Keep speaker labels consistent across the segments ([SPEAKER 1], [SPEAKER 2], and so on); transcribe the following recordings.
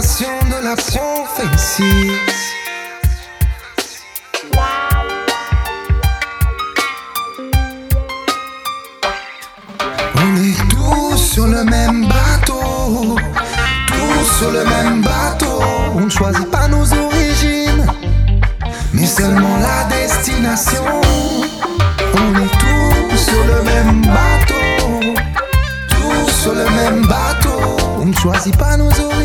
[SPEAKER 1] de la prophétie. On est tous sur le même bateau, tous sur le même bateau. On ne choisit pas nos origines, mais seulement la destination. On est tous sur le même bateau, tous sur le même bateau. On ne choisit pas nos origines,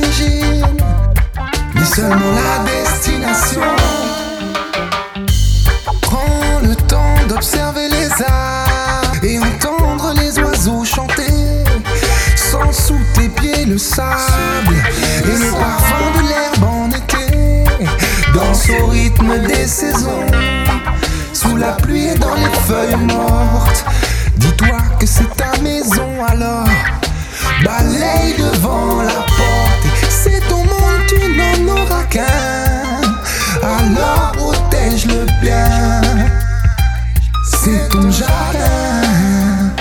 [SPEAKER 1] seulement la destination. Prends le temps d'observer les arts et entendre les oiseaux chanter. Sans sous tes pieds le sable et le parfum de l'herbe en été. Danse au rythme des saisons, sous la pluie et dans les feuilles mortes. Dis-toi que c'est ta maison protège-le bien? C'est ton jardin.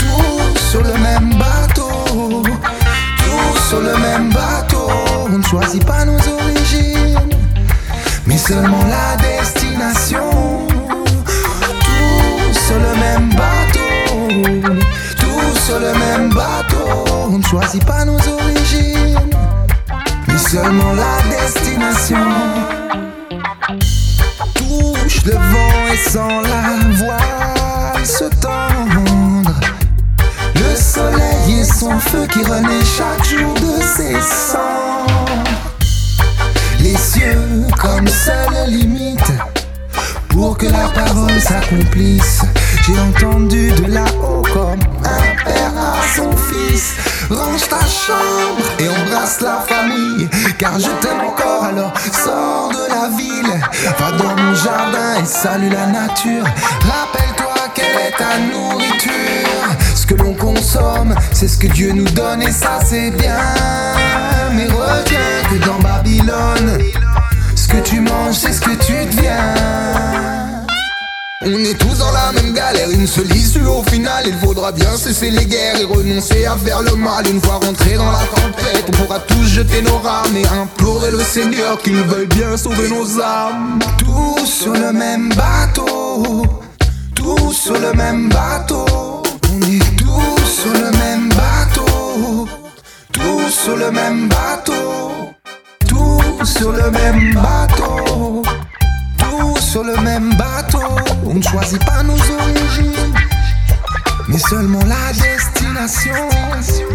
[SPEAKER 1] Tous sur le même bateau. Tous sur le même bateau. On ne choisit pas nos origines, mais seulement la destination. Tous sur le même bateau. Tous sur le même bateau. On ne choisit pas nos origines, mais seulement la destination. Vent et sans la voile se tendre. Le soleil et son feu qui renaît chaque jour de ses cendres. Les cieux comme seule limite pour que la parole s'accomplisse. J'ai entendu de là-haut comme un père à son fils. Range ta chambre et embrasse la famille, car je t'aime encore. Alors sors va dans mon jardin et salue la nature. Rappelle-toi quelle est ta nourriture. Ce que l'on consomme, c'est ce que Dieu nous donne et ça c'est bien. Mais retiens que dans Babylone, On est tous dans la même galère, une seule issue au final. Il faudra bien cesser les guerres et renoncer à faire le mal. Une fois rentré dans la tempête, on pourra tous jeter nos rames et implorer le Seigneur qu'il veuille bien sauver nos âmes. Tous sur le même bateau, tous sur le même bateau. On est tous sur le même bateau, tous sur le même bateau, tous sur le même bateau. Sur le même bateau, on ne choisit pas nos origines, mais seulement la destination.